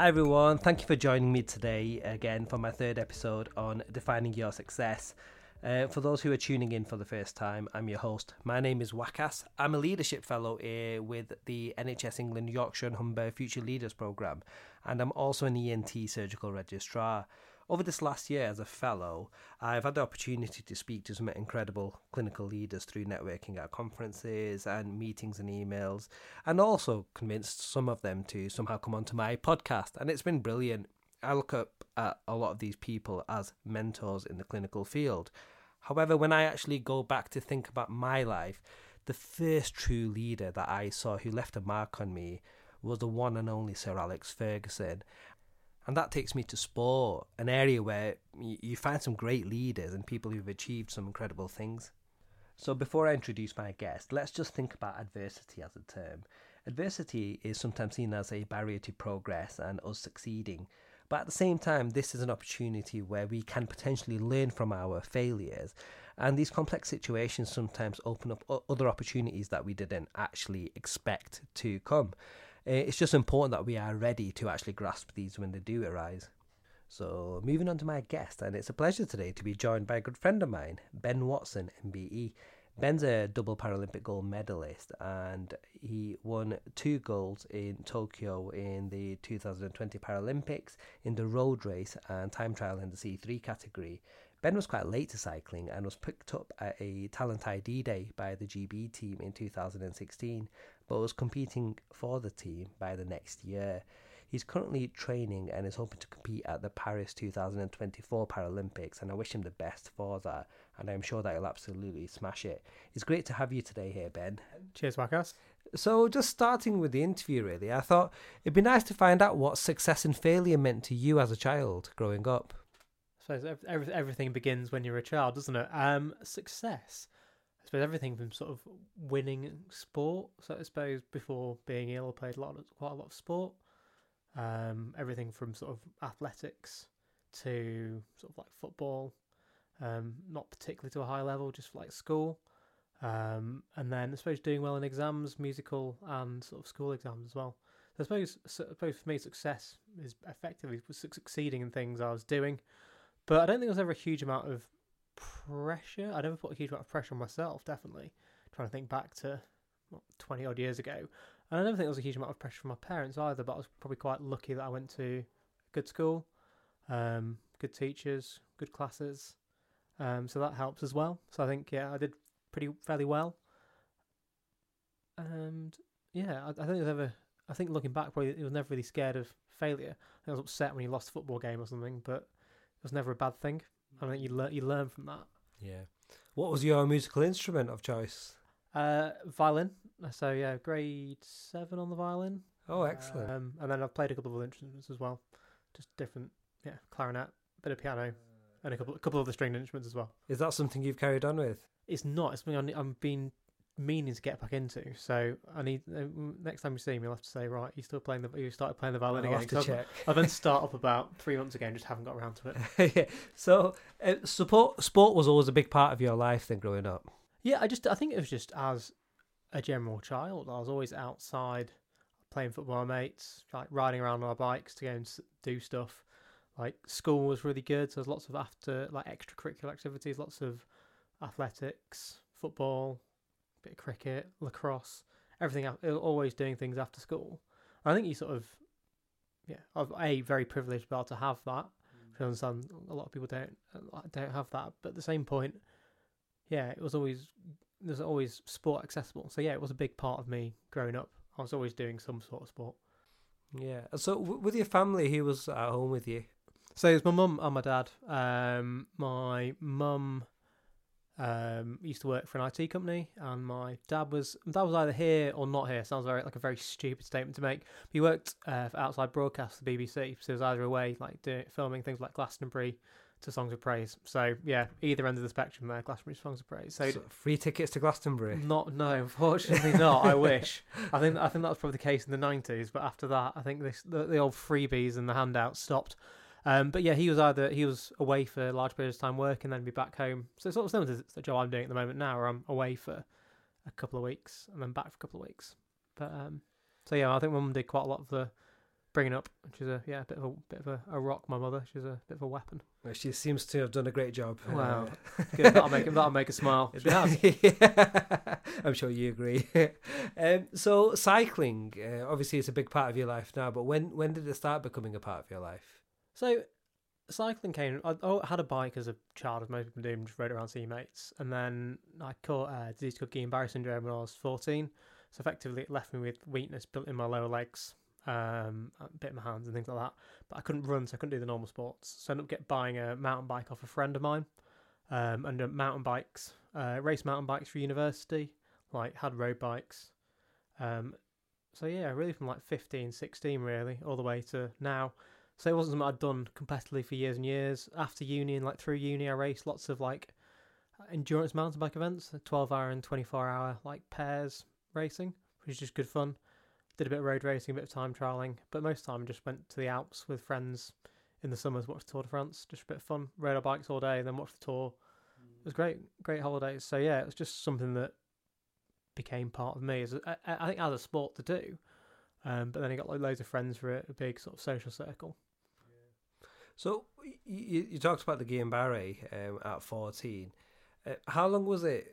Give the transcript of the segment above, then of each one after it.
Hi everyone, thank you for joining me today again for my third episode on defining your success. Uh, for those who are tuning in for the first time, I'm your host. My name is Wakas. I'm a leadership fellow here with the NHS England Yorkshire and Humber Future Leaders Programme, and I'm also an ENT surgical registrar. Over this last year as a fellow, I've had the opportunity to speak to some incredible clinical leaders through networking at conferences and meetings and emails, and also convinced some of them to somehow come onto my podcast. And it's been brilliant. I look up at a lot of these people as mentors in the clinical field. However, when I actually go back to think about my life, the first true leader that I saw who left a mark on me was the one and only Sir Alex Ferguson. And that takes me to sport, an area where you find some great leaders and people who've achieved some incredible things. So, before I introduce my guest, let's just think about adversity as a term. Adversity is sometimes seen as a barrier to progress and us succeeding, but at the same time, this is an opportunity where we can potentially learn from our failures. And these complex situations sometimes open up other opportunities that we didn't actually expect to come. Uh, it's just important that we are ready to actually grasp these when they do arise. So, moving on to my guest, and it's a pleasure today to be joined by a good friend of mine, Ben Watson, MBE. Ben's a double Paralympic gold medalist and he won two golds in Tokyo in the 2020 Paralympics in the road race and time trial in the C3 category. Ben was quite late to cycling and was picked up at a Talent ID Day by the GB team in 2016, but was competing for the team by the next year. He's currently training and is hoping to compete at the Paris 2024 Paralympics, and I wish him the best for that. And I'm sure that he'll absolutely smash it. It's great to have you today here, Ben. Cheers, Wakas. So, just starting with the interview, really, I thought it'd be nice to find out what success and failure meant to you as a child growing up suppose every, everything begins when you're a child, doesn't it? Um, success. I suppose everything from sort of winning sport. So I suppose before being ill, I played a lot, of, quite a lot of sport. Um, everything from sort of athletics to sort of like football. Um, not particularly to a high level, just like school. Um, and then I suppose doing well in exams, musical and sort of school exams as well. So I suppose, so I suppose for me, success is effectively succeeding in things I was doing, but I don't think there was ever a huge amount of pressure. I never put a huge amount of pressure on myself, definitely. trying to think back to what, 20 odd years ago. And I never think there was a huge amount of pressure from my parents either, but I was probably quite lucky that I went to good school, um, good teachers, good classes. Um, so that helps as well. So I think, yeah, I did pretty fairly well. And yeah, I, I think it was ever, I think looking back, probably it was never really scared of failure. I was upset when you lost a football game or something, but it was never a bad thing. I think you learn you learn from that. Yeah. What was your musical instrument of choice? Uh, violin. So yeah, grade seven on the violin. Oh, excellent. Um, and then I've played a couple of other instruments as well, just different. Yeah, clarinet, bit of piano, and a couple a couple of the stringed instruments as well. Is that something you've carried on with? It's not. It's something I'm been meaning to get back into. So I need uh, next time you see me, you'll have to say, right, you still playing the you started playing the violin I'll again. Have to check. I've been start up about three months ago and just haven't got around to it. yeah. So uh, support sport was always a big part of your life then growing up. Yeah, I just I think it was just as a general child, I was always outside playing football with mates, like riding around on our bikes to go and do stuff. Like school was really good, so there's lots of after like extracurricular activities, lots of athletics, football, bit of cricket, lacrosse, everything. Always doing things after school. I think you sort of, yeah, I'm a very privileged to be able to have that. Mm. I understand a lot of people don't don't have that, but at the same point, yeah, it was always there's always sport accessible. So yeah, it was a big part of me growing up. I was always doing some sort of sport. Yeah. So w- with your family, who was at home with you? So it was my mum and my dad. Um, my mum um, used to work for an IT company, and my dad was dad was either here or not here. Sounds very like a very stupid statement to make. he worked uh, for outside broadcast, the BBC, so he was either away, like doing filming things like Glastonbury to Songs of Praise. So yeah, either end of the spectrum there, Glastonbury Songs of Praise. So, so free tickets to Glastonbury? Not no, unfortunately not. I wish. I think I think that was probably the case in the nineties, but after that, I think this the, the old freebies and the handouts stopped. Um, but yeah, he was either he was away for large periods of time working, then be back home. So it's sort of similar to the job I'm doing at the moment now, where I'm away for a couple of weeks and then back for a couple of weeks. But um, so yeah, I think Mum did quite a lot of the bringing up. She's a yeah, a bit of a bit of a, a rock. My mother, she's a bit of a weapon. Well, she seems to have done a great job. Wow. Uh, Good, that'll make that'll make a smile. Yeah, I'm sure you agree. um, so cycling, uh, obviously, it's a big part of your life now. But when when did it start becoming a part of your life? So, cycling came. I, I had a bike as a child, as most people do, and just rode around seeing mates. And then I caught uh, disease called Guillain-Barré syndrome when I was 14. So effectively, it left me with weakness built in my lower legs, um, a bit my hands and things like that. But I couldn't run, so I couldn't do the normal sports. So I ended up get buying a mountain bike off a friend of mine, um, and uh, mountain bikes, uh, race mountain bikes for university. Like had road bikes. Um, so yeah, really from like 15, 16 really, all the way to now. So it wasn't something I'd done competitively for years and years. After uni and like through uni, I raced lots of like endurance mountain bike events, 12 hour and 24 hour like pairs racing, which is just good fun. Did a bit of road racing, a bit of time trialing, but most of the time just went to the Alps with friends in the summers, watched the Tour de France, just a bit of fun. Rode our bikes all day and then watched the tour. It was great, great holidays. So yeah, it was just something that became part of me as a, I, I think as a sport to do. Um, but then I got like loads of friends for it, a big sort of social circle. So you, you talked about the Guillain-Barré um, at 14. Uh, how long was it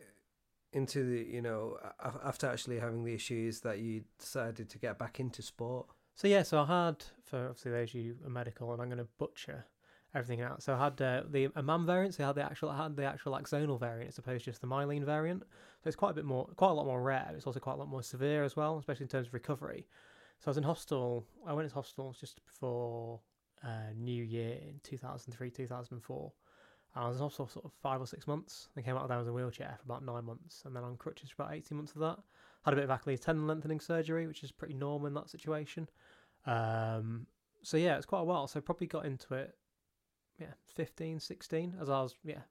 into the you know after actually having the issues that you decided to get back into sport? So yeah, so I had for obviously those you are medical, and I'm going to butcher everything out. So I had uh, the AMAN variant. So I had the actual I had the actual axonal variant as opposed to just the myelin variant. So it's quite a bit more, quite a lot more rare. It's also quite a lot more severe as well, especially in terms of recovery. So I was in hospital. I went into hospital just before uh, New Year in 2003, 2004. And I was hospital sort of five or six months. I came out of there as a wheelchair for about nine months, and then on crutches for about 18 months of that. Had a bit of Achilles tendon lengthening surgery, which is pretty normal in that situation. Um, so yeah, it's quite a while. So I probably got into it, yeah, 15, 16, as I was, yeah,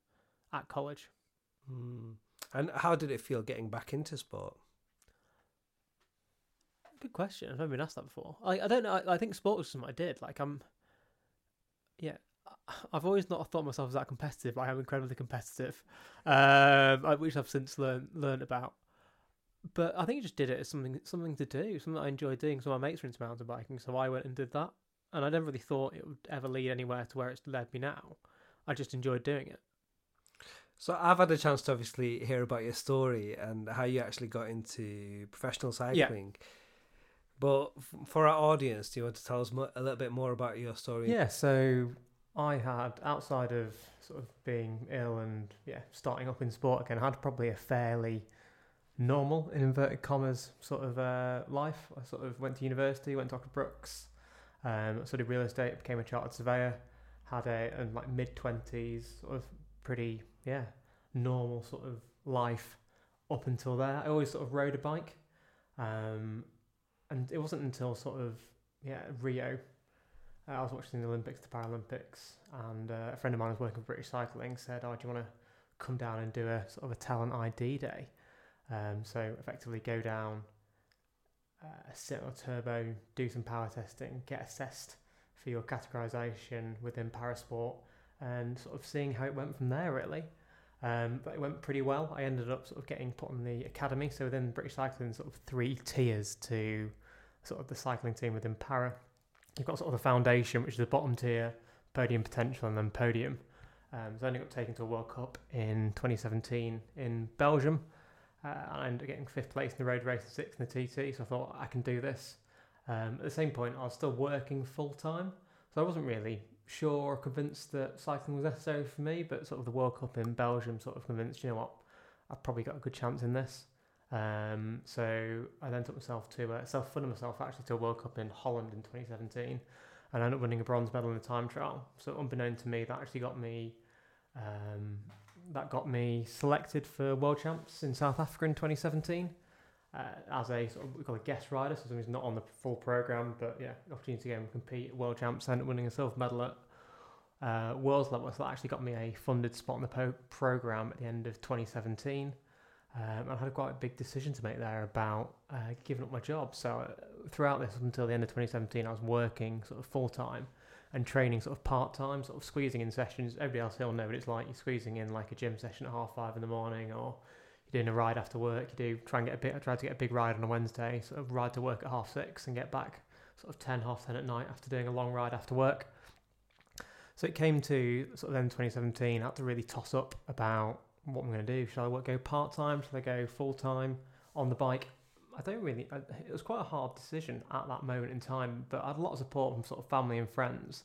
at college. Hmm. And how did it feel getting back into sport? Good question. I've never been asked that before. I, I don't know. I, I think sport was something I did. Like I'm, yeah. I- I've always not thought myself as that competitive. Like I'm incredibly competitive, um, which I've since learned learned about. But I think I just did it as something something to do, something I enjoyed doing. So my mates were into mountain biking, so I went and did that. And I never really thought it would ever lead anywhere to where it's led me now. I just enjoyed doing it. So I've had a chance to obviously hear about your story and how you actually got into professional cycling. But for our audience, do you want to tell us a little bit more about your story? Yeah, so I had outside of sort of being ill and yeah, starting up in sport again, I had probably a fairly normal in inverted commas sort of uh, life. I sort of went to university, went to Dr. Brooks, um, studied real estate, became a chartered surveyor, had a, a like mid twenties sort of pretty yeah normal sort of life up until there. I always sort of rode a bike, um, and it wasn't until sort of yeah Rio uh, I was watching the Olympics, the Paralympics, and uh, a friend of mine was working for British Cycling said, "Oh, do you want to come down and do a sort of a talent ID day?" Um, so effectively go down, uh, sit on a turbo, do some power testing, get assessed for your categorisation within parasport, and sort of seeing how it went from there. Really, um, but it went pretty well. I ended up sort of getting put on the academy. So within British Cycling, sort of three tiers to sort of the cycling team within para you've got sort of the foundation, which is the bottom tier, podium potential, and then podium. Um, so I ended up taken to a World Cup in 2017 in Belgium. Uh, I ended up getting fifth place in the road race and sixth in the TT. So I thought I can do this. Um, at the same point, I was still working full time, so I wasn't really sure or convinced that cycling was necessary for me. But sort of the World Cup in Belgium sort of convinced, you know what, I've probably got a good chance in this. Um, so I then took myself to uh, self-funded myself actually to a World Cup in Holland in 2017, and I ended up winning a bronze medal in the time trial. So unbeknown to me, that actually got me um, that got me selected for World Champs in South Africa in 2017 uh, as a sort of we call a guest rider, so somebody's not on the full program, but yeah, opportunity to go and compete at World Champs and winning a silver medal at uh, Worlds level. So that actually got me a funded spot in the po- program at the end of 2017. Um, I had a quite a big decision to make there about uh, giving up my job. So uh, throughout this, until the end of 2017, I was working sort of full time and training sort of part time, sort of squeezing in sessions. Everybody else will know what it's like. You're squeezing in like a gym session at half five in the morning, or you're doing a ride after work. You do try and get a bit, I tried to get a big ride on a Wednesday, sort of ride to work at half six and get back sort of 10, half 10 at night after doing a long ride after work. So it came to sort of then 2017, I had to really toss up about what I'm going to do. Should I work, go part time? Should I go full time on the bike? I don't really, I, it was quite a hard decision at that moment in time, but I had a lot of support from sort of family and friends.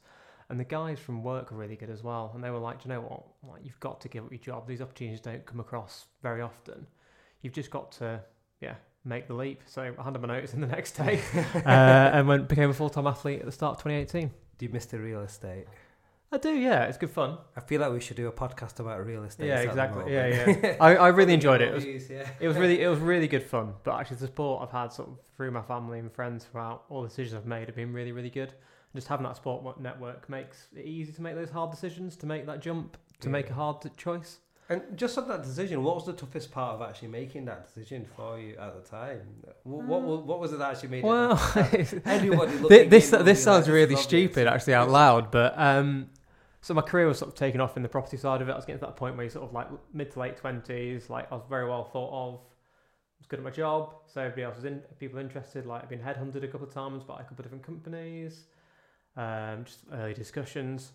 And the guys from work were really good as well. And they were like, you know what? Like, you've got to give up your job. These opportunities don't come across very often. You've just got to, yeah, make the leap. So I handed my notice in the next day uh, and went became a full time athlete at the start of 2018. Do you miss the real estate? I do, yeah. It's good fun. I feel like we should do a podcast about real estate. Yeah, exactly. Yeah, yeah. I, I really enjoyed it. It was, yeah. it was really it was really good fun. But actually, the support I've had sort of through my family and friends throughout all the decisions I've made have been really really good. Just having that support network makes it easy to make those hard decisions, to make that jump, to make a hard choice. And just on that decision, what was the toughest part of actually making that decision for you at the time? What what, what, what was it that actually made Well, it? Everybody Thi- looking this will this sounds like, really stupid obvious." actually out loud, but um, so my career was sort of taken off in the property side of it. I was getting to that point where you sort of like mid to late twenties, like I was very well thought of. I was good at my job, so everybody else was in. People interested. Like I've been headhunted a couple of times by a couple of different companies. Um, just early discussions,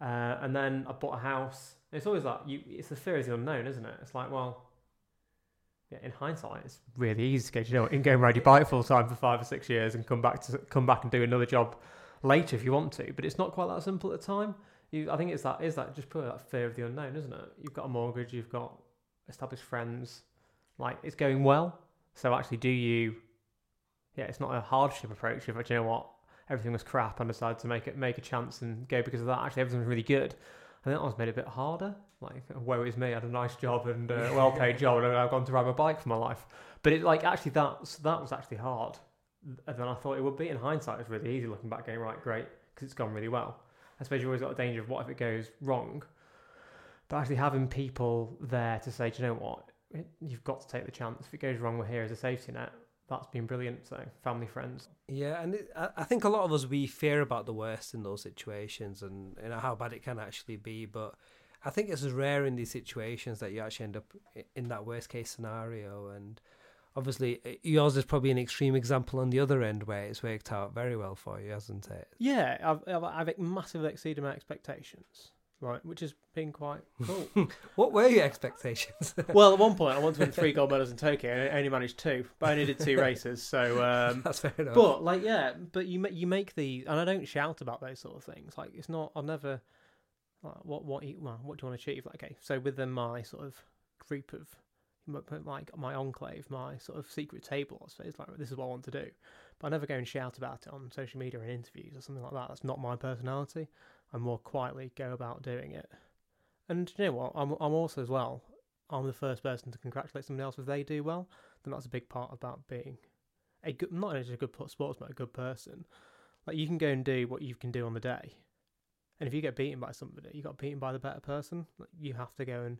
uh, and then I bought a house. It's always like you. It's the fear of the unknown, isn't it? It's like well. Yeah, in hindsight, it's really easy to get you know in and ride your bike full time for five or six years and come back to come back and do another job later if you want to. But it's not quite that simple at the time. You, I think it's that is that just put that fear of the unknown, isn't it? You've got a mortgage, you've got established friends, like it's going well. So actually, do you? Yeah, it's not a hardship approach. If you know what, everything was crap and decided to make it make a chance and go because of that. Actually, everything was really good. I think that was made it a bit harder. Like, woe is me, I had a nice job and a well paid job, and I've gone to ride my bike for my life. But it, like, actually, that's, that was actually hard than I thought it would be. In hindsight, it's really easy looking back, going right, great, because it's gone really well. I suppose you've always got a danger of what if it goes wrong. But actually, having people there to say, you know what, you've got to take the chance. If it goes wrong, we're here as a safety net. That's been brilliant. So, family, friends. Yeah, and it, I, I think a lot of us we fear about the worst in those situations and you know how bad it can actually be. But I think it's rare in these situations that you actually end up in that worst case scenario. And obviously, uh, yours is probably an extreme example on the other end where it's worked out very well for you, hasn't it? Yeah, I've, I've, I've massively exceeded my expectations, right? Which has been quite cool. What were your expectations? well, at one point, I wanted to win three gold medals in Tokyo, and I only managed two, but I only did two races. So, um, That's fair enough. but like, yeah, but you you make the, and I don't shout about those sort of things. Like, it's not. I'll never. Like, what what you, well, what do you want to achieve? Like, okay, so within my sort of group of like my enclave, my sort of secret table, I suppose, like this is what I want to do. But I never go and shout about it on social media and interviews or something like that. That's not my personality. I more quietly go about doing it. And you know what? I'm I'm also as well. I'm the first person to congratulate somebody else if they do well. Then that's a big part about being a good, not only just a good sportsman, but a good person. Like you can go and do what you can do on the day, and if you get beaten by somebody, you got beaten by the better person. Like, you have to go and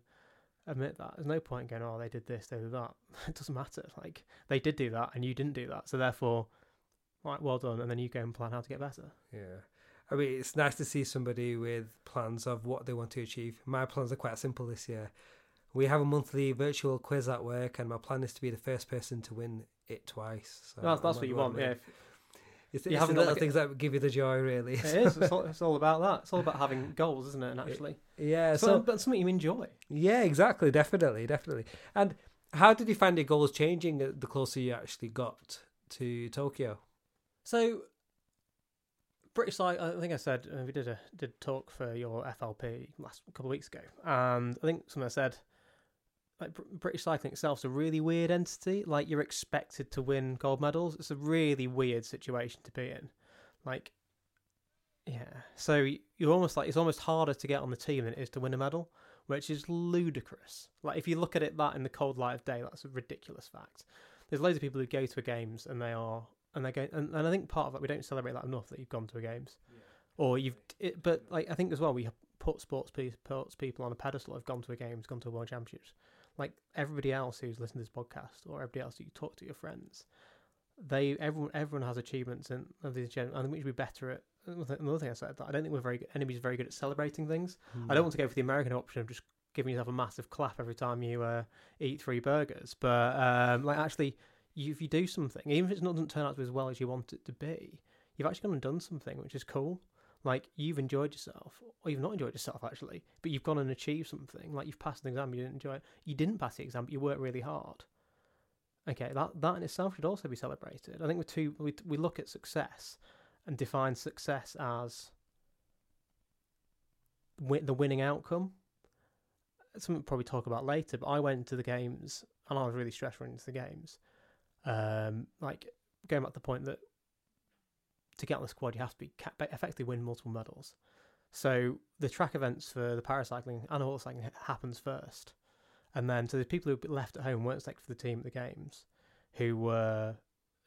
admit that. There's no point going, oh, they did this, they did that. It doesn't matter. Like they did do that, and you didn't do that. So therefore, right, well done. And then you go and plan how to get better. Yeah. I mean, it's nice to see somebody with plans of what they want to achieve. My plans are quite simple this year. We have a monthly virtual quiz at work, and my plan is to be the first person to win it twice. So that's that's what you want. Yeah, It's, You it's the haven't got little like a- things that give you the joy, really. it is. It's all, it's all about that. It's all about having goals, isn't it? And actually, yeah. so, So, but something you enjoy. yeah, exactly, definitely, definitely. And how did you find your goals changing the closer you actually got to Tokyo? So, British Cycle. I think I said uh, we did a did talk for your FLP last couple of weeks ago, and I think something I said like British cycling itself is a really weird entity. Like you're expected to win gold medals. It's a really weird situation to be in. Like, yeah. So you're almost like it's almost harder to get on the team than it is to win a medal, which is ludicrous. Like if you look at it that in the cold light of day, that's a ridiculous fact. There's loads of people who go to a games and they are and they go and, and I think part of that we don't celebrate that enough that you've gone to a games, or you've. It, but like I think as well we put sports pe- sports people on a pedestal. Have gone to a games, gone to a world championships. Like everybody else who's listened to this podcast or everybody else that you talk to your friends, they everyone everyone has achievements and of these gen- I think we should be better at. Another thing I said that I don't think we're very good. Enemies very good at celebrating things. I don't want to go for the American option of just giving yourself a massive clap every time you uh, eat three burgers, but um, like actually, you, if you do something, even if it doesn't turn out to be as well as you want it to be, you've actually gone and done something, which is cool. Like you've enjoyed yourself, or you've not enjoyed yourself actually, but you've gone and achieved something. Like you've passed an exam, you didn't enjoy it. You didn't pass the exam, but you worked really hard. Okay, that that in itself should also be celebrated. I think we're two we we look at success and define success as win, the winning outcome. Something we'll probably talk about later. But I went to the games and I was really stressed running to the games. Um, like going back to the point that to get on the squad, you have to be effectively win multiple medals. So the track events for the paracycling and horse cycling happens first, and then so the people who left at home weren't selected for the team at the games, who were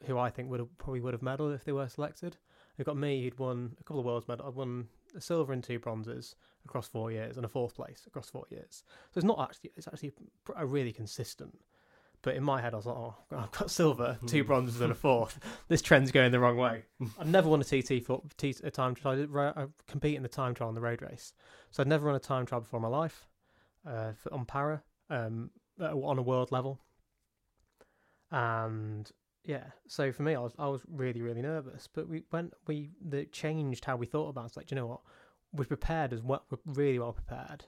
who I think would have probably would have medalled if they were selected. We've got me who'd won a couple of world's medals. I'd won a silver and two bronzes across four years, and a fourth place across four years. So it's not actually it's actually a really consistent but in my head, I was like, oh, I've got silver, two hmm. bronzes, and a fourth. this trend's going the wrong way. I've never won a TT for T, a time trial. I, did, I compete in the time trial on the road race. So I'd never run a time trial before in my life uh, for, on para um, on a world level. And yeah, so for me, I was I was really really nervous. But we went we the changed how we thought about it. It's like, you know what? We're prepared as well. We're really well prepared.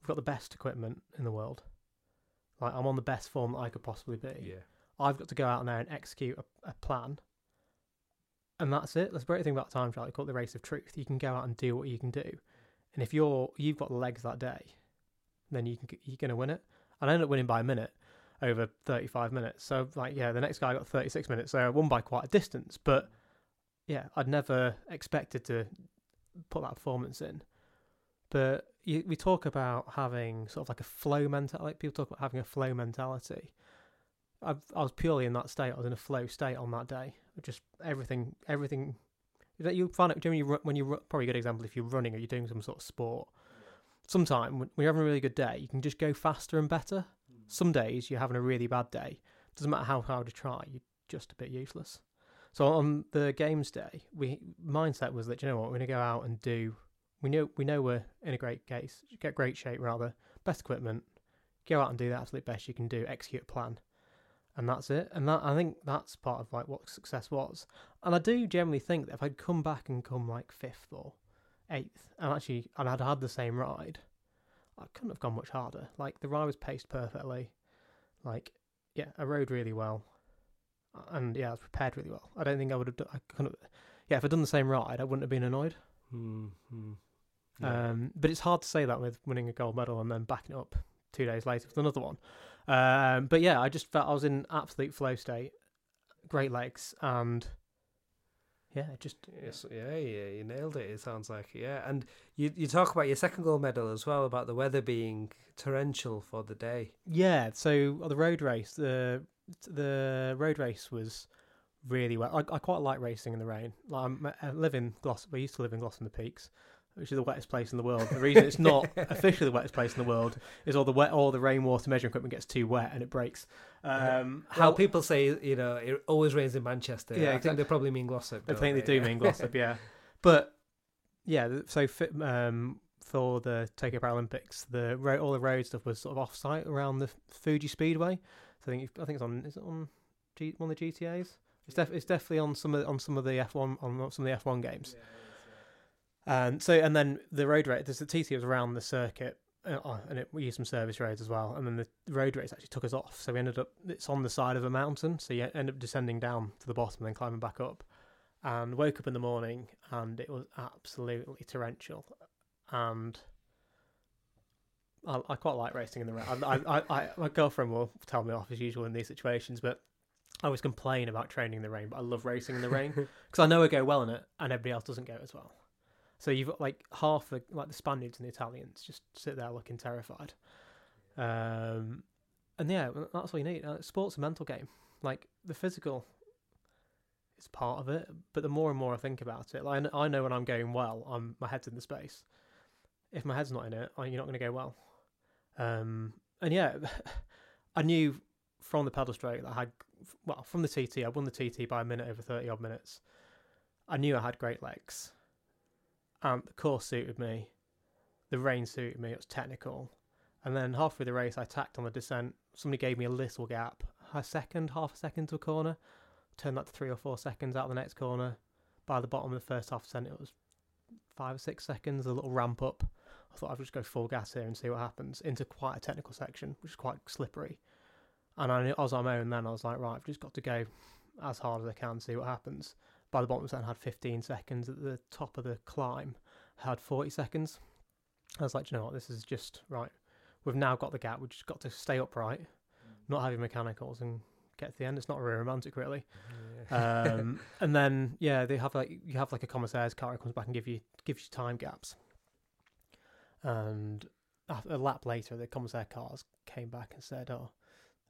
We've got the best equipment in the world like I'm on the best form that I could possibly be. Yeah. I've got to go out there and execute a, a plan, and that's it. That's the great thing about time trial. They call it the race of truth. You can go out and do what you can do, and if you're you've got the legs that day, then you can you're gonna win it. And I ended up winning by a minute over 35 minutes. So like yeah, the next guy got 36 minutes, so I won by quite a distance. But yeah, I'd never expected to put that performance in. But you, we talk about having sort of like a flow mentality. Like people talk about having a flow mentality. i I was purely in that state. I was in a flow state on that day. Just everything, everything. You find it when you when you probably a good example if you're running or you're doing some sort of sport. Sometime when you're having a really good day, you can just go faster and better. Hmm. Some days you're having a really bad day. Doesn't matter how hard you try, you're just a bit useless. So on the games day, we mindset was that you know what we're gonna go out and do we know we know we're in a great case, get great shape rather, best equipment, go out and do the absolute best you can do, execute a plan, and that's it. And that I think that's part of like what success was. And I do generally think that if I'd come back and come like fifth or eighth, and actually and I'd had the same ride, I couldn't have gone much harder. Like the ride was paced perfectly, like yeah, I rode really well, and yeah, I was prepared really well. I don't think I would have. Done, I couldn't. Yeah, if I'd done the same ride, I wouldn't have been annoyed. Mm-hmm. Yeah. Um, but it's hard to say that with winning a gold medal and then backing it up two days later with another one. Um, but yeah, I just felt I was in absolute flow state, great legs, and yeah, just yes, yeah, yeah, you nailed it. It sounds like yeah, and you you talk about your second gold medal as well about the weather being torrential for the day. Yeah, so the road race, the the road race was really well. I, I quite like racing in the rain. Like I'm, I live in Gloss. We used to live in Gloucester Peaks, which is the wettest place in the world. The reason it's not officially the wettest place in the world is all the wet, all the rainwater measuring equipment gets too wet and it breaks. Um, how people say, you know, it always rains in Manchester. Yeah, I think they probably mean Glossop. I think they, do mean Glossop, yeah. But yeah, so um, for the Tokyo Paralympics, the all the road stuff was sort of off-site around the Fuji Speedway. So I think I think it's on is it on G, one of the GTAs? It's, def- it's definitely on some of on some of the F1 on some of the F1 games. Yeah, and so, and then the road race, there's the TT was around the circuit, uh, oh, and it, we used some service roads as well. And then the road race actually took us off, so we ended up it's on the side of a mountain, so you end up descending down to the bottom and then climbing back up. And woke up in the morning, and it was absolutely torrential, and I, I quite like racing in the rain. I, I, I, my girlfriend will tell me off as usual in these situations, but I always complain about training in the rain, but I love racing in the rain because I know I go well in it, and everybody else doesn't go as well. So you've got like half the like the Spaniards and the Italians just sit there looking terrified. Um, and yeah, that's all you need. Uh, sport's a mental game. Like the physical is part of it, but the more and more I think about it, like I know when I'm going well, I'm my head's in the space. If my head's not in it, you're not going to go well. Um, and yeah, I knew from the pedal stroke that I had, well, from the TT, I won the TT by a minute over 30 odd minutes. I knew I had great legs and the course suited me. The rain suited me. It was technical. And then halfway the race, I tacked on the descent. Somebody gave me a little gap, a second, half a second to a corner. Turned that to three or four seconds out of the next corner. by the bottom of the first half percent, it was five or six seconds, a little ramp up. I thought I'd just go full gas here and see what happens into quite a technical section, which is quite slippery. And I, knew, I was on my own then. I was like, right, I've just got to go as hard as I can, see what happens. By the bottom of the I had 15 seconds. At the top of the climb, had 40 seconds. I was like, you know what, this is just right. We've now got the gap. We've just got to stay upright, not having mechanicals, and get to the end. It's not very romantic, really. Yeah. Um, and then yeah, they have like you have like a commissaire's car that comes back and give you gives you time gaps. And a a lap later, the commissaire cars came back and said, "Oh,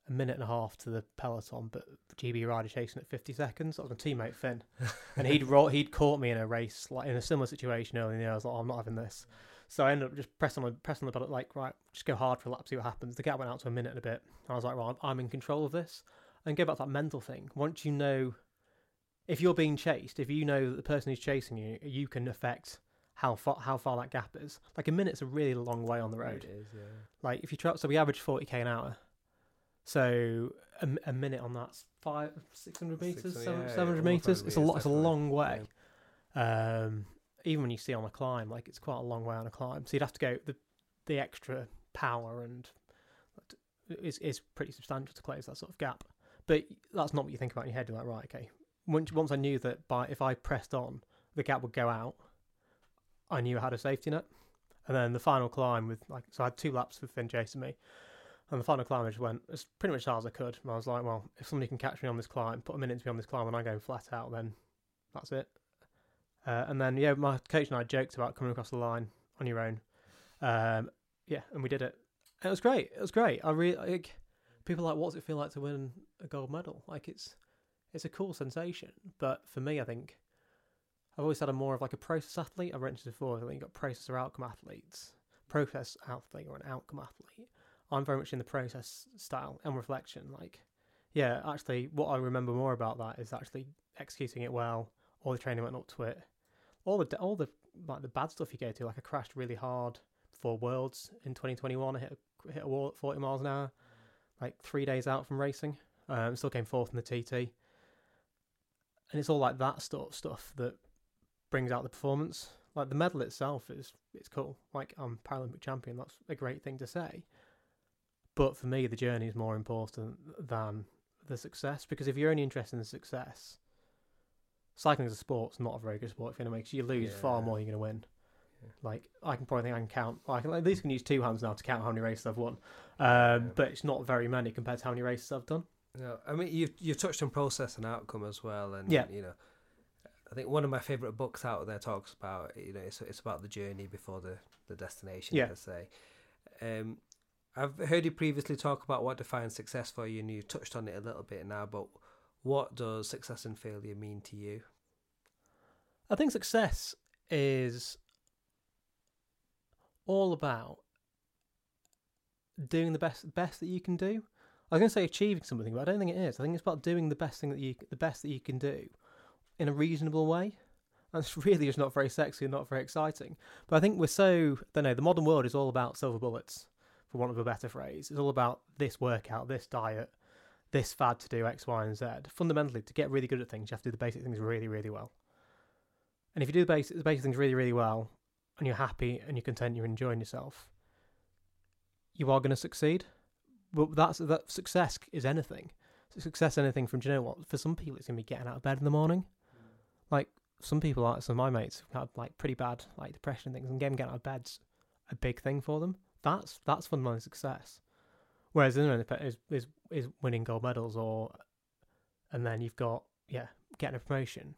a minute and a half to the peloton, but GB rider chasing at 50 seconds." That was my teammate Finn, and he'd ro- he'd caught me in a race like in a similar situation earlier in the year. I was like, oh, "I'm not having this." So I ended up just pressing on pressing the button, like, right, just go hard for a lap, see what happens. The gap went out to a minute and a bit. And I was like, right, I'm- in control of this. And go back to that mental thing. Once you know, if you're being chased, if you know that the person who's chasing you, you can affect how far how far that gap is. Like a minute's a really long way on the road. It is, yeah. Like if you try, so we average 40k an hour. So a, a minute on that's five, 600 meters, 600, yeah, 700 yeah, meters. 100 It's a lot. It's a long way. definitely, Um, even when you see on a climb, like it's quite a long way on a climb. So you'd have to go the the extra power and is is pretty substantial to close that sort of gap. But that's not what you think about in your head. You're like, right, okay. Once once I knew that by if I pressed on, the gap would go out. I knew I had a safety net. And then the final climb with like so I had two laps with Finn chasing me. And the final climb I just went as pretty much as hard as I could. And I was like, well, if somebody can catch me on this climb, put a minute to me on this climb and I go flat out, then that's it. Uh, and then yeah, my coach and I joked about coming across the line on your own. Um, yeah, and we did it. And it was great. It was great. I really like people like, what's it feel like to win a gold medal? Like it's it's a cool sensation. But for me, I think I've always had a more of like a process athlete. I've mentioned before. I think you've got process or outcome athletes. Process athlete or an outcome athlete. I'm very much in the process style and reflection. Like, yeah, actually, what I remember more about that is actually executing it well. All the training went up to it. All the all the like the bad stuff you go to. Like I crashed really hard for Worlds in 2021. I hit a, hit a wall at 40 miles an hour. Like three days out from racing. Um, still came fourth in the TT. And it's all like that stuff stuff that brings out the performance. Like the medal itself is it's cool. Like I'm Paralympic champion. That's a great thing to say. But for me, the journey is more important than the success because if you're only interested in the success, cycling as a sport's not a very good sport. If you're gonna make, you lose far more than you're gonna win. Yeah. Like I can probably think I can count. I can at least can use two hands now to count how many races I've won. Um, Yeah. but it's not very many compared to how many races I've done. No, I mean you've you've touched on process and outcome as well, and Yeah. you know, I think one of my favorite books out there talks about you know it's it's about the journey before the the destination Yeah. per se. Um, I've heard you previously talk about what defines success for you, and you touched on it a little bit now. But what does success and failure mean to you? I think success is all about doing the best best that you can do. I was going to say achieving something, but I don't think it is. I think it's about doing the best thing that you the best that you can do in a reasonable way. It's really just not very sexy and not very exciting. But I think we're so I don't know. The modern world is all about silver bullets, for want of a better phrase. It's all about this workout, this diet, this fad to do X, Y, and Z. Fundamentally, to get really good at things, you have to do the basic things really, really well. And if you do the basic, the basic things really, really well, and you're happy and you're content, you're enjoying yourself, you are going to succeed. But that's that success is anything. Success, anything from do you know what? For some people, it's going to be getting out of bed in the morning. Like some people, like some of my mates, have had like pretty bad like depression and things, and getting out of bed's a big thing for them. That's that's fundamental success. Whereas the other end is is is winning gold medals, or and then you've got yeah getting a promotion,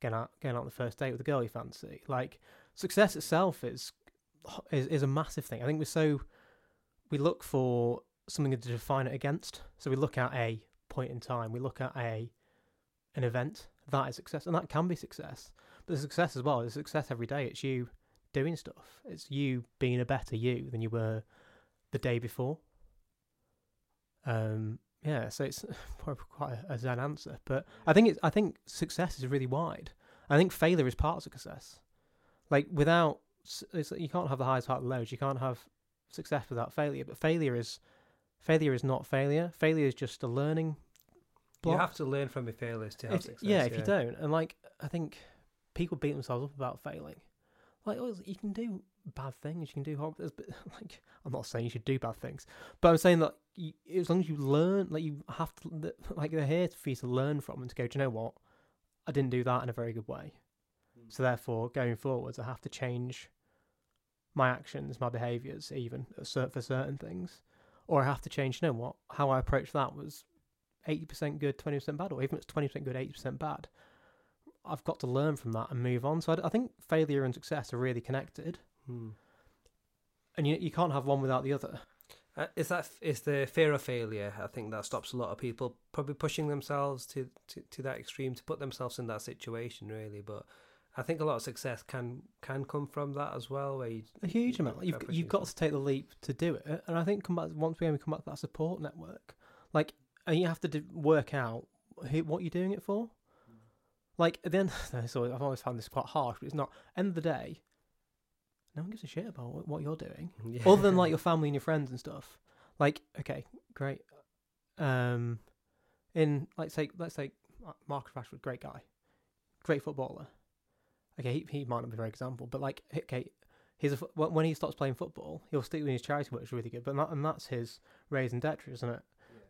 getting out getting out on the first date with a girl you fancy. Like success itself is is is a massive thing. I think we're so we look for something to define it against. So we look at a point in time. We look at a an event that is success, and that can be success. But the success as well is success every day. It's you doing stuff. It's you being a better you than you were the day before. Um, yeah, so it's quite a, a zen answer, but I think it's I think success is really wide. I think failure is part of success. Like without, it's, you can't have the highs without the lows. You can't have success without failure. But failure is failure is not failure. Failure is just a learning. You have to learn from your failures to have If- success. yeah, if you don't, and like I think people beat themselves up about failing. Like oh, you can do bad things, you can do horrible. But like I'm not saying you should do bad things, but I'm saying that you, as long as you learn, like you have to, like they're here for you to learn from and to go. Do you know what? I didn't do that in a very good way. Hmm. So therefore, going forwards, I have to change my actions, my behaviours, even for certain things, or I have to change. You know what? How I approach that was eighty percent good, twenty percent bad, or even if it's twenty percent good, eighty percent bad. I've got to learn from that and move on. So I, I think failure and success are really connected, Hmm. and you you can't have one without the other. Uh, is that is the fear of failure? I think that stops a lot of people probably pushing themselves to, to, to that extreme to put themselves in that situation, really. But I think a lot of success can can come from that as well. Where you, A huge amount. You've you've got to take the leap to do it, and I think come back once again we come back to that support network, like, and you have to do, work out who, what you're doing it for. Like at the end, so I've always found this quite harsh, but it's not. End of the day, no one gives a shit about what, you're doing, Yeah. other than like your family and your friends and stuff. Like, okay, great. Um, in like say, let's say Marcus Rashford, great guy, great footballer. Okay, he, he might not be a very example, but like, okay, he's a, when he stops playing football, he'll stick with his charity work, which is really good. But that, and that's his raison d'etre, isn't it?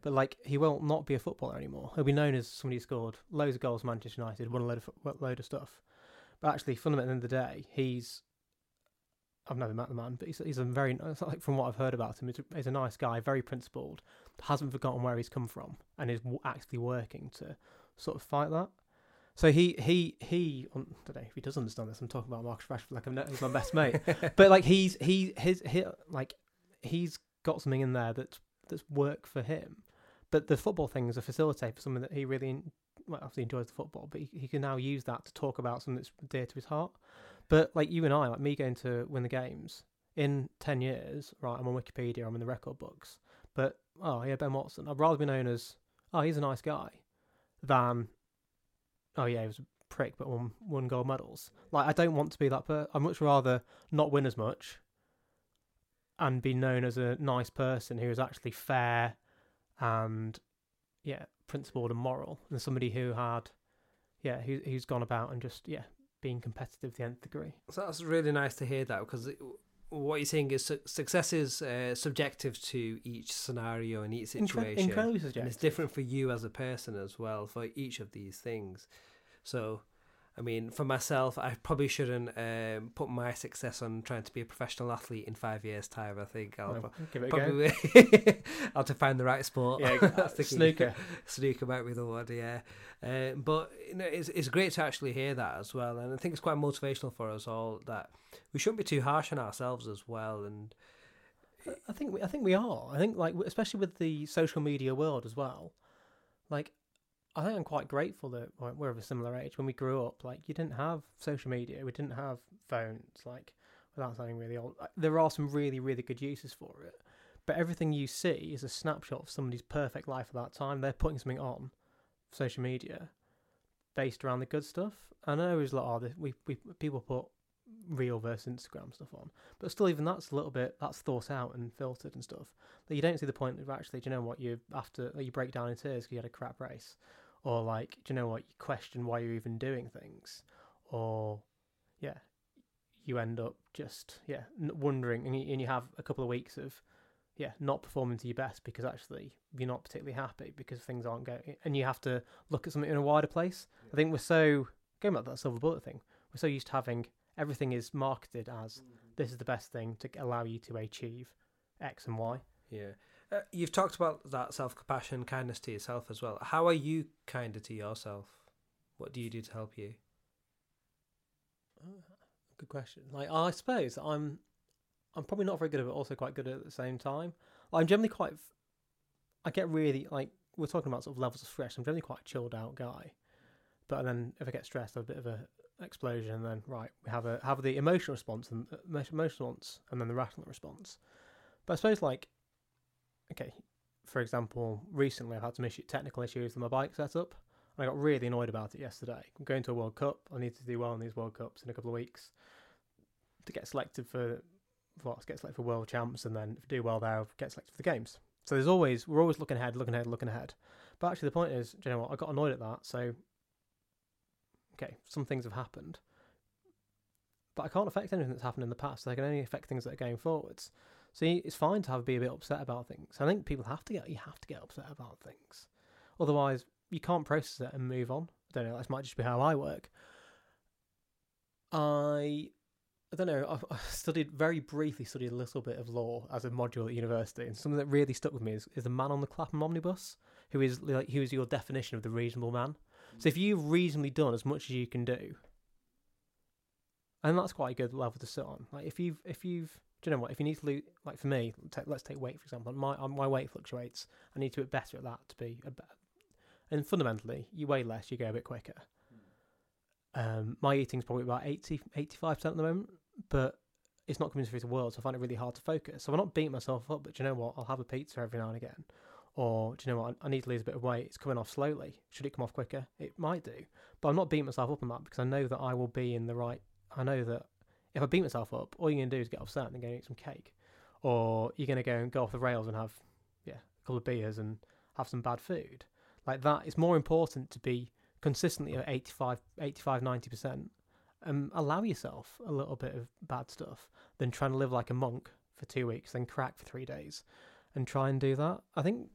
But like, he will not be a footballer anymore. He'll be known as somebody who scored loads of goals for Manchester United, won a load of load of stuff. But actually, fundamentally, at the end of the day, he's I've never met the man, but he's he's a very like from what I've heard about him, he's a, he's a nice guy, very principled, hasn't forgotten where he's come from, and is actively working to sort of fight that. So he he he I don't know if he does understand this. I'm talking about Marcus Rashford like I'm not, he's my best mate, but like he's he his he, like he's got something in there that's that's worked for him. But the football thing is a facilitator for something that he really well, obviously enjoys the football, but he, he can now use that to talk about something that's dear to his heart. But like you and I, like me going to win the games in ten years, right? I'm on Wikipedia, I'm in the record books. But oh yeah, Ben Watson. I'd rather be known as oh he's a nice guy than oh yeah he was a prick but won won gold medals. Like I don't want to be that. Per- I'd much rather not win as much and be known as a nice person who is actually fair and yeah principled and moral and somebody who had yeah who, who's gone about and just yeah being competitive to the nth degree. So that's really nice to hear that because it, what you're saying is su- success is uh, subjective to each scenario and each Incre- situation. incredibly and it's different for you as a person as well for each of these things. So, I mean, for myself, I probably shouldn't um, put my success on trying to be a professional athlete in five years' time. I think I'll Well, pro- give it a go. probably I'll have to find the right sport. Yeah, key. snooker. snooker might be the one, yeah. Uh, but you know, it's it's great to actually hear that as well, and I think it's quite motivational for us all that we shouldn't be too harsh on ourselves as well. And I think we, I think we are. I think like especially with the social media world as well. Like, I think I'm quite grateful that we're of a similar age. When we grew up, like you didn't have social media, we didn't have phones. Like, without sounding really old, there are some really really good uses for it. But everything you see is a snapshot of somebody's perfect life at that time. They're putting something on social media based around the good stuff. I know it's like, oh, the- we we people put real versus Instagram stuff on, but still, even that's a little bit that's thought out and filtered and stuff. That you don't see the point of actually, do you know what you after you break down in tears because you had a crap race, or like, do you know what you question why you're even doing things, or yeah, you end up just yeah wondering, and you, and you have a couple of weeks of yeah not performing to your best because actually you're not particularly happy because things aren't going, and you have to look at something in a wider place. I think we're so going back to that silver bullet thing. We're so used to having everything is marketed as mm-hmm. this is the best thing to allow you to achieve X and Y. yeah, uh, you've talked about that self compassion, kindness to yourself as well. How are you kinder to yourself? What do you do to help you? Good question. Like I suppose I'm, I'm probably not very good at it, but also quite good at it at the same time. I'm generally quite. I get really like we're talking about sort of levels of stress. I'm generally quite a chilled out guy, but then if I get stressed, I have a bit of a explosion, and then right we have a have the emotional response and uh, emotional response, and then the rational response. But I suppose like, okay, for example, recently I've had some issue, technical issues with my bike setup. And I got really annoyed about it yesterday. I'm going to a World Cup. I need to do well in these World Cups in a couple of weeks to get selected for well, get selected for World Champs, and then do well there, get selected for the games. So there's always we're always looking ahead, looking ahead, looking ahead. But actually, the point is, you know what? I got annoyed at that. So okay, some things have happened, but I can't affect anything that's happened in the past. I can only affect things that are going forwards. So it's fine to have be a bit upset about things. I think people have to get you have to get upset about things, otherwise you can't process it and move on. I don't know. That might just be how I work. I I don't know. I studied very briefly studied a little bit of law as a module at university, and something that really stuck with me is, is the man on the Clapham omnibus, who is like who is your definition of the reasonable man. So if mm. you've reasonably done as much as you can do, and that's quite a good level to sit on. Like if you've if you've do you know what? If you need to lose, like for me, let's take weight for example. My my weight fluctuates. I need to be better at that to be a better. And fundamentally, you weigh less, you go a bit quicker. Um, my eating's probably about 80, 85% at the moment, but it's not coming through the world, so I find it really hard to focus. So I'm not beating myself up, but you know what? I'll have a pizza every now and again. Or do you know what? I need to lose a bit of weight. It's coming off slowly. Should it come off quicker? It might do. But I'm not beating myself up on that because I know that I will be in the right. I know that if I beat myself up, all you're going to do is get upset and go and eat some cake. Or you're going to go and go off the rails and have, yeah, a couple of beers and have some bad food. Like that, it's more important to be consistently at 85, 85 90% and allow yourself a little bit of bad stuff than trying to live like a monk for two weeks, then crack for three days and try and do that. I think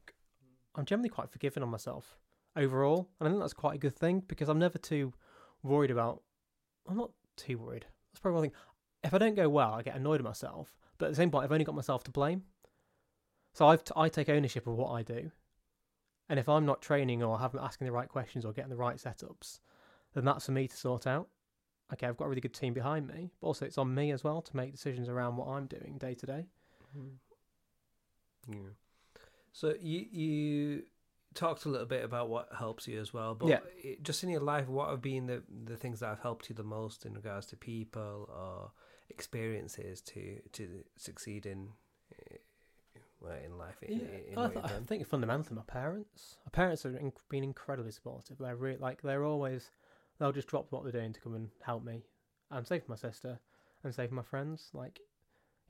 I'm generally quite forgiving on myself overall. And I think that's quite a good thing because I'm never too worried about, I'm not too worried. That's probably one thing. If I don't go well, I get annoyed at myself. But at the same point, I've only got myself to blame. So I've t- I take ownership of what I do. And if I'm not training or haven't asking the right questions or getting the right setups, then that's for me to sort out. Okay, I've got a really good team behind me, but also it's on me as well to make decisions around what I'm doing day to day. Mm-hmm. Yeah. So you you talked a little bit about what helps you as well, but Yeah. it- just in your life, what have been the the things that have helped you the most in regards to people or experiences to to succeed in eh, in life? In, in I, th- I think fundamentally, my parents, my parents have been incredibly supportive. They're really like they're always they'll just drop what they're doing to come and help me, and save my sister, and save my friends. Like,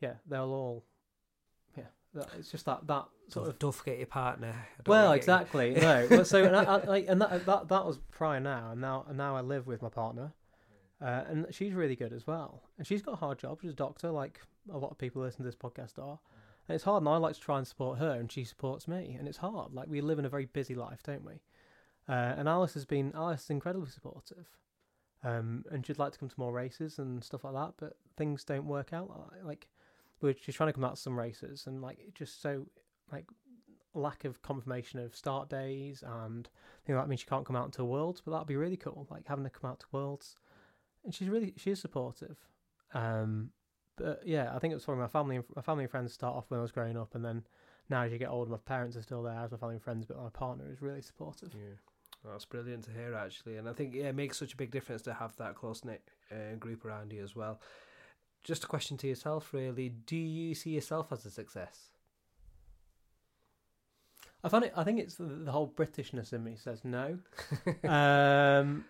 yeah, they'll all, yeah. It's just that that sort So of don't forget your partner. Don't well, exactly. No, so and, I, I, like, and that, that that was prior now, and now and now I live with my partner, uh, and she's really good as well. And she's got a hard job. She's a doctor, like a lot of people listen to this podcast are. And it's hard, and I like to try and support her, and she supports me, and it's hard. Like we live in a very busy life, don't we? Uh, and Alice has been Alice is incredibly supportive, um, and she'd like to come to more races and stuff like that, but things don't work out. Like- Like we're she's trying to come out some races, and like just so like lack of confirmation of start days and you know that means she can't come out to worlds but that'd be really cool like having her come out to worlds and she's really she is supportive um but yeah i think it was for my family and my family and friends start off when i was growing up and then now as you get older my parents are still there as my family and friends but my partner is really supportive Yeah. That's brilliant to hear, actually, and I think yeah, it makes such a big difference to have that close knit uh, group around you as well. Just a question to yourself, really: Do you see yourself as a success? i find it i think it's the, the whole britishness in me says no um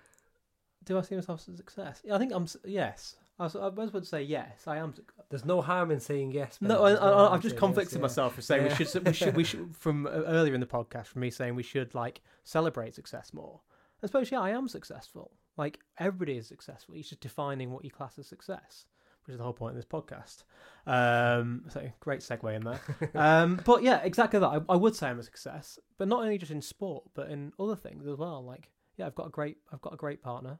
do i see myself as a success i think i'm yes I was, I was about to say yes. I am. There's no harm in saying yes. Ben. No, I, There's no I, harm I've just conflicted yes, yeah. myself for saying Yeah. we should, we should, we should. From earlier in the podcast, from me saying we should like celebrate success more. I suppose, yeah, I am successful. Like everybody is successful. You're just defining what you class as success, which is the whole point of this podcast. Um, so great segue in there. um, but yeah, exactly that. I, I would say I'm a success, but not only just in sport, but in other things as well. Like, yeah, I've got a great, I've got a great partner.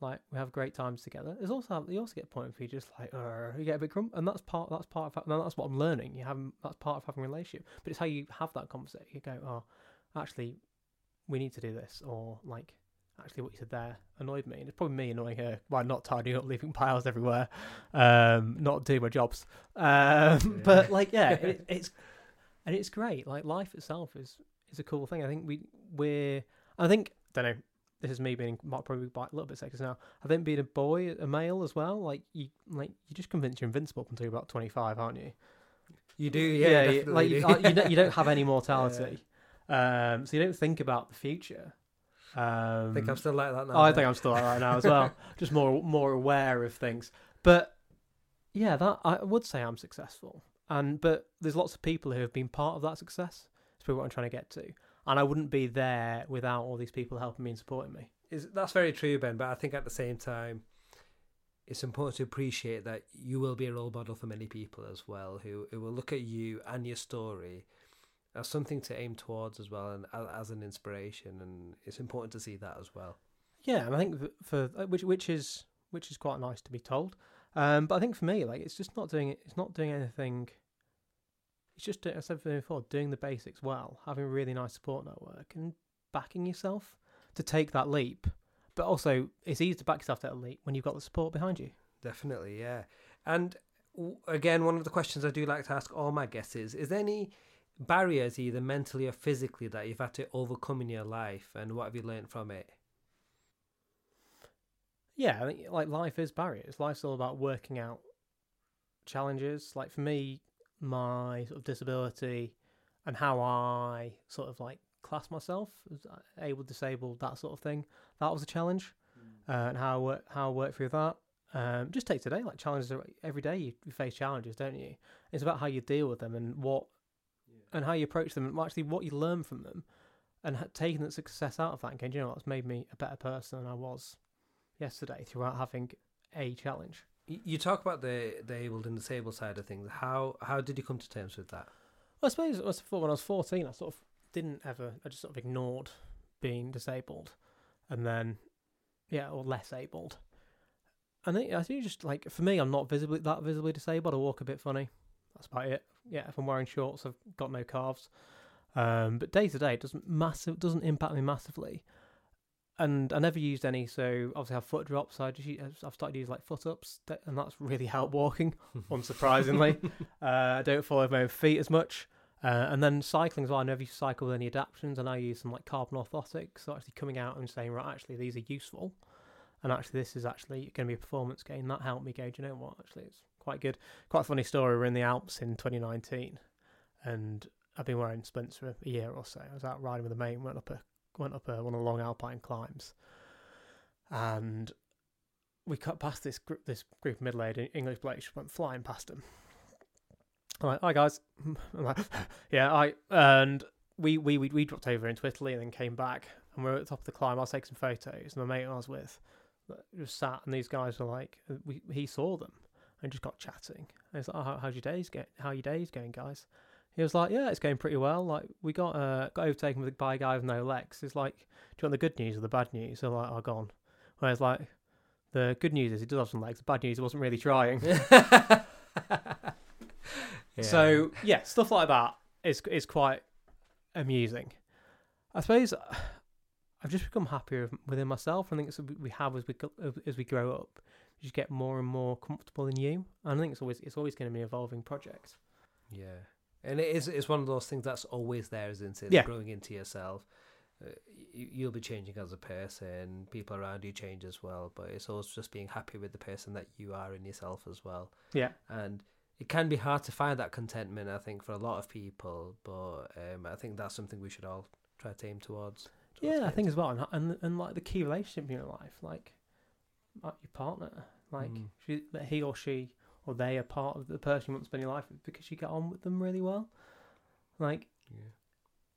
Like we have great times together. There's also you also get a point where you just like you get a bit grump, and that's part that's part of that's what I'm learning. You have that's part of having a relationship, but it's how you have that conversation. You go, oh, actually, we need to do this, or like, actually, what you said there annoyed me, and it's probably me annoying her by not tidying up, leaving piles everywhere, um, not doing my jobs. Um, But like, yeah, it, it's and it's great. Like life itself is is a cool thing. I think we we're I think don't know. This is me being probably a little bit sexist now. I think being a boy, a male as well, like you like you just convinced you're invincible until you're about twenty five, aren't you? You do, yeah, you- like do. you, uh, you, don't, you don't have any mortality, um, so you don't think about the future. Um, I think I'm still like that now. I think I'm still like that now as well. Just more more aware of things. But yeah, that I would say I'm successful. And but there's lots of people who have been part of that success. That's probably what I'm trying to get to. And I wouldn't be there without all these people helping me and supporting me. is that's very true, Ben. But I think at the same time, it's important to appreciate that you will be a role model for many people as well, who who will look at you and your story as something to aim towards as well, and as an inspiration. And it's important to see that as well. Yeah, and I think for uh, which which is which is quite nice to be told. Um, but I think for me, like it's just not doing it. It's not doing anything. It's just as I said before, doing the basics well, having a really nice support network, and backing yourself to take that leap. But also, it's easy to back yourself to that leap when you've got the support behind you. Definitely, yeah. And again, one of the questions I do like to ask all my guests is: Is there any barriers, either mentally or physically, that you've had to overcome in your life, and what have you learned from it? yeah, I think like life is barriers. Life's all about working out challenges. Like for me, my sort of disability and how I sort of like class myself as able, disabled, that sort of thing. That was a challenge, mm. uh, and how I work, how I work through that. Um, just take today, like challenges every day. You, face challenges, don't you? It's about how you deal with them and what. And how you approach them, and actually what you learn from them, and taking that success out of that. And going, you know, what's made me a better person than I was yesterday throughout having a challenge. You talk about the the able and disabled side of things. How how did you come to terms with that? Well, I suppose I thought when I was fourteen, I sort of didn't ever. I just sort of ignored being disabled, and then yeah, or less abled. And then I think just like for me, I'm not visibly that visibly disabled. I walk a bit funny. That's about it. Yeah, if I'm wearing shorts, I've got no calves. Um, but day to day, it doesn't massive doesn't impact me massively and I never used any. So obviously I have foot drops. So I just use, I've started to use like foot ups, and that's really helped walking. unsurprisingly, uh, I don't follow my own feet as much. Uh, and then cycling as well. I never used to cycle with any adaptations, and I use some like carbon orthotics. So actually coming out and saying, right, actually these are useful, and actually this is actually going to be a performance gain. That helped me go. Do you know what? Actually, it's quite good. Quite a funny story. We're in the Alps in 2019, and I've been wearing for a year or so. I was out riding with a mate, went up a went up a, one of the long alpine climbs, and we cut past this group, this group of middle-aged English blokes went flying past them. I'm like, hi guys, I'm like, yeah, I and we, we we we dropped over into Italy and then came back, and we are at the top of the climb. I was taking some photos, and my mate I was with just sat, and these guys were like, uh, we, he saw them and just got chatting. And he's like, oh, how, how's your days get? How your days going, guys? He was like, "Yeah, it's going pretty well. Like we got uh, got overtaken by a guy with no legs. It's like, do you want the good news or the bad news?" They're like, "Oh, gone." Whereas like, the good news is he does have some legs. The bad news he wasn't really trying. yeah. So yeah, stuff like that is is quite amusing. I suppose I've just become happier within myself. I think it's what we have as we as we grow up, you just get more and more comfortable in you. And I think it's always it's always going to be an evolving project. Yeah, and it is it's one of those things that's always there, isn't it? Yeah. Growing into yourself. Uh, you, will be changing as a person. People around you change as well, but it's always just being happy with the person that you are in yourself as well. Yeah. And it can be hard to find that contentment, I think, for a lot of people. But um, I think that's something we should all try to aim towards. towards yeah, I think as well, and, and and like the key relationship in your life, like, like your partner, like mm. she, he or she or they are part of the person you want to spend your life with because you get on with them really well. Like, yeah.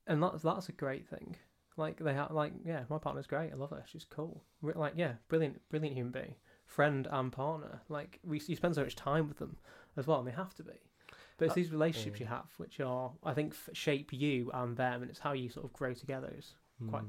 and that's that's a great thing. Like they have, like yeah, my partner's great. I love her. She's cool. Like yeah, brilliant, brilliant human being, friend and partner. Like we, you spend so much time with them as well, and they have to be. But it's uh, these relationships yeah. you have, which are I think shape you and them, and it's how you sort of grow together. Is quite hmm.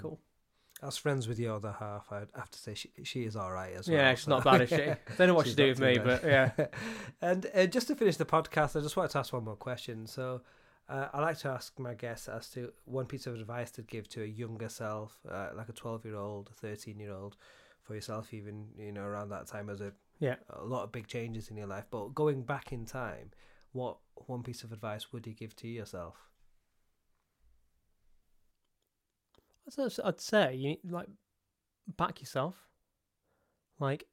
Cool as friends with your other half, I'd have to say she she is all right as well. Yeah, she's so. not bad, is she? Don't know what she do with me, bad. but yeah. and uh, just to finish the podcast, I just wanted to ask one more question. So, uh, I like to ask my guests as to one piece of advice to give to a younger self, uh, like a twelve-year-old, thirteen-year-old, for yourself, even you know around that time as a yeah a lot of big changes in your life. But going back in time, what one piece of advice would you give to yourself? I'd say you need, like back yourself, like,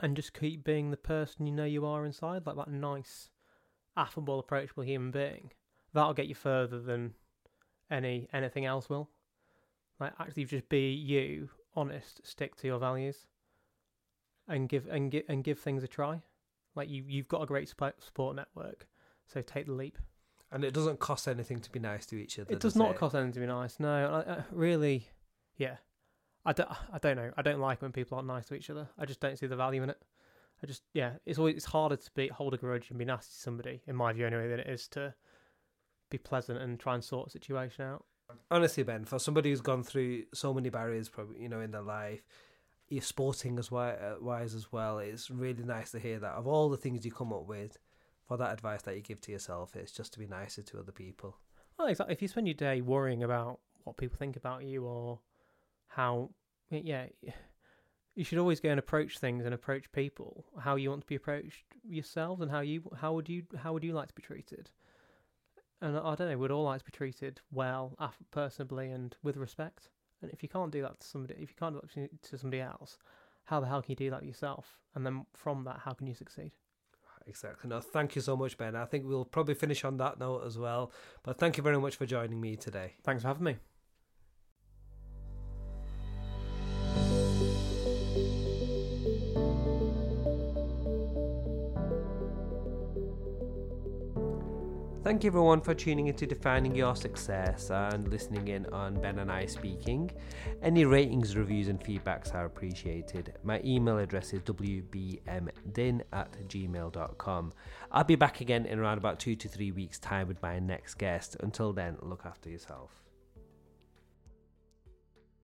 and just keep being the person you know you are inside, like that nice, affable, approachable human being. That'll get you further than any anything else will. Like, actually, just be you, honest, stick to your values, and give and give and give things a try. Like you, you've got a great support network, so take the leap. And it doesn't cost anything to be nice to each other. It does not it? cost anything to be nice. No, I, I really, yeah. I don't, I don't know. I don't like when people aren't nice to each other. I just don't see the value in it. I just, yeah, it's always it's harder to be hold a grudge and be nasty to somebody, in my view anyway, than it is to be pleasant and try and sort a situation out. Honestly, Ben, for somebody who's gone through so many barriers, probably you know, in their life, you're sporting as uh, wise as well. It's really nice to hear that. Of all the things you come up with, for that advice that you give to yourself, it's just to be nicer to other people. Well, exactly. If you spend your day worrying about what people think about you or how, yeah, you should always go and approach things and approach people how you want to be approached yourselves and how you how would you how would you like to be treated. And I don't know, we'd all like to be treated well, personably, and with respect. And if you can't do that to somebody, if you can't do that to somebody else, how the hell can you do that yourself? And then from that, how can you succeed? Exactly. No, thank you so much, Ben. I think we'll probably finish on that note as well. But thank you very much for joining me today. Thanks for having me. Thank you everyone for tuning into Defining Your Success and listening in on Ben and I speaking. Any ratings, reviews, and feedbacks are appreciated. My email address is wbmdin at gmail.com. I'll be back again in around about two to three weeks' time with my next guest. Until then, look after yourself.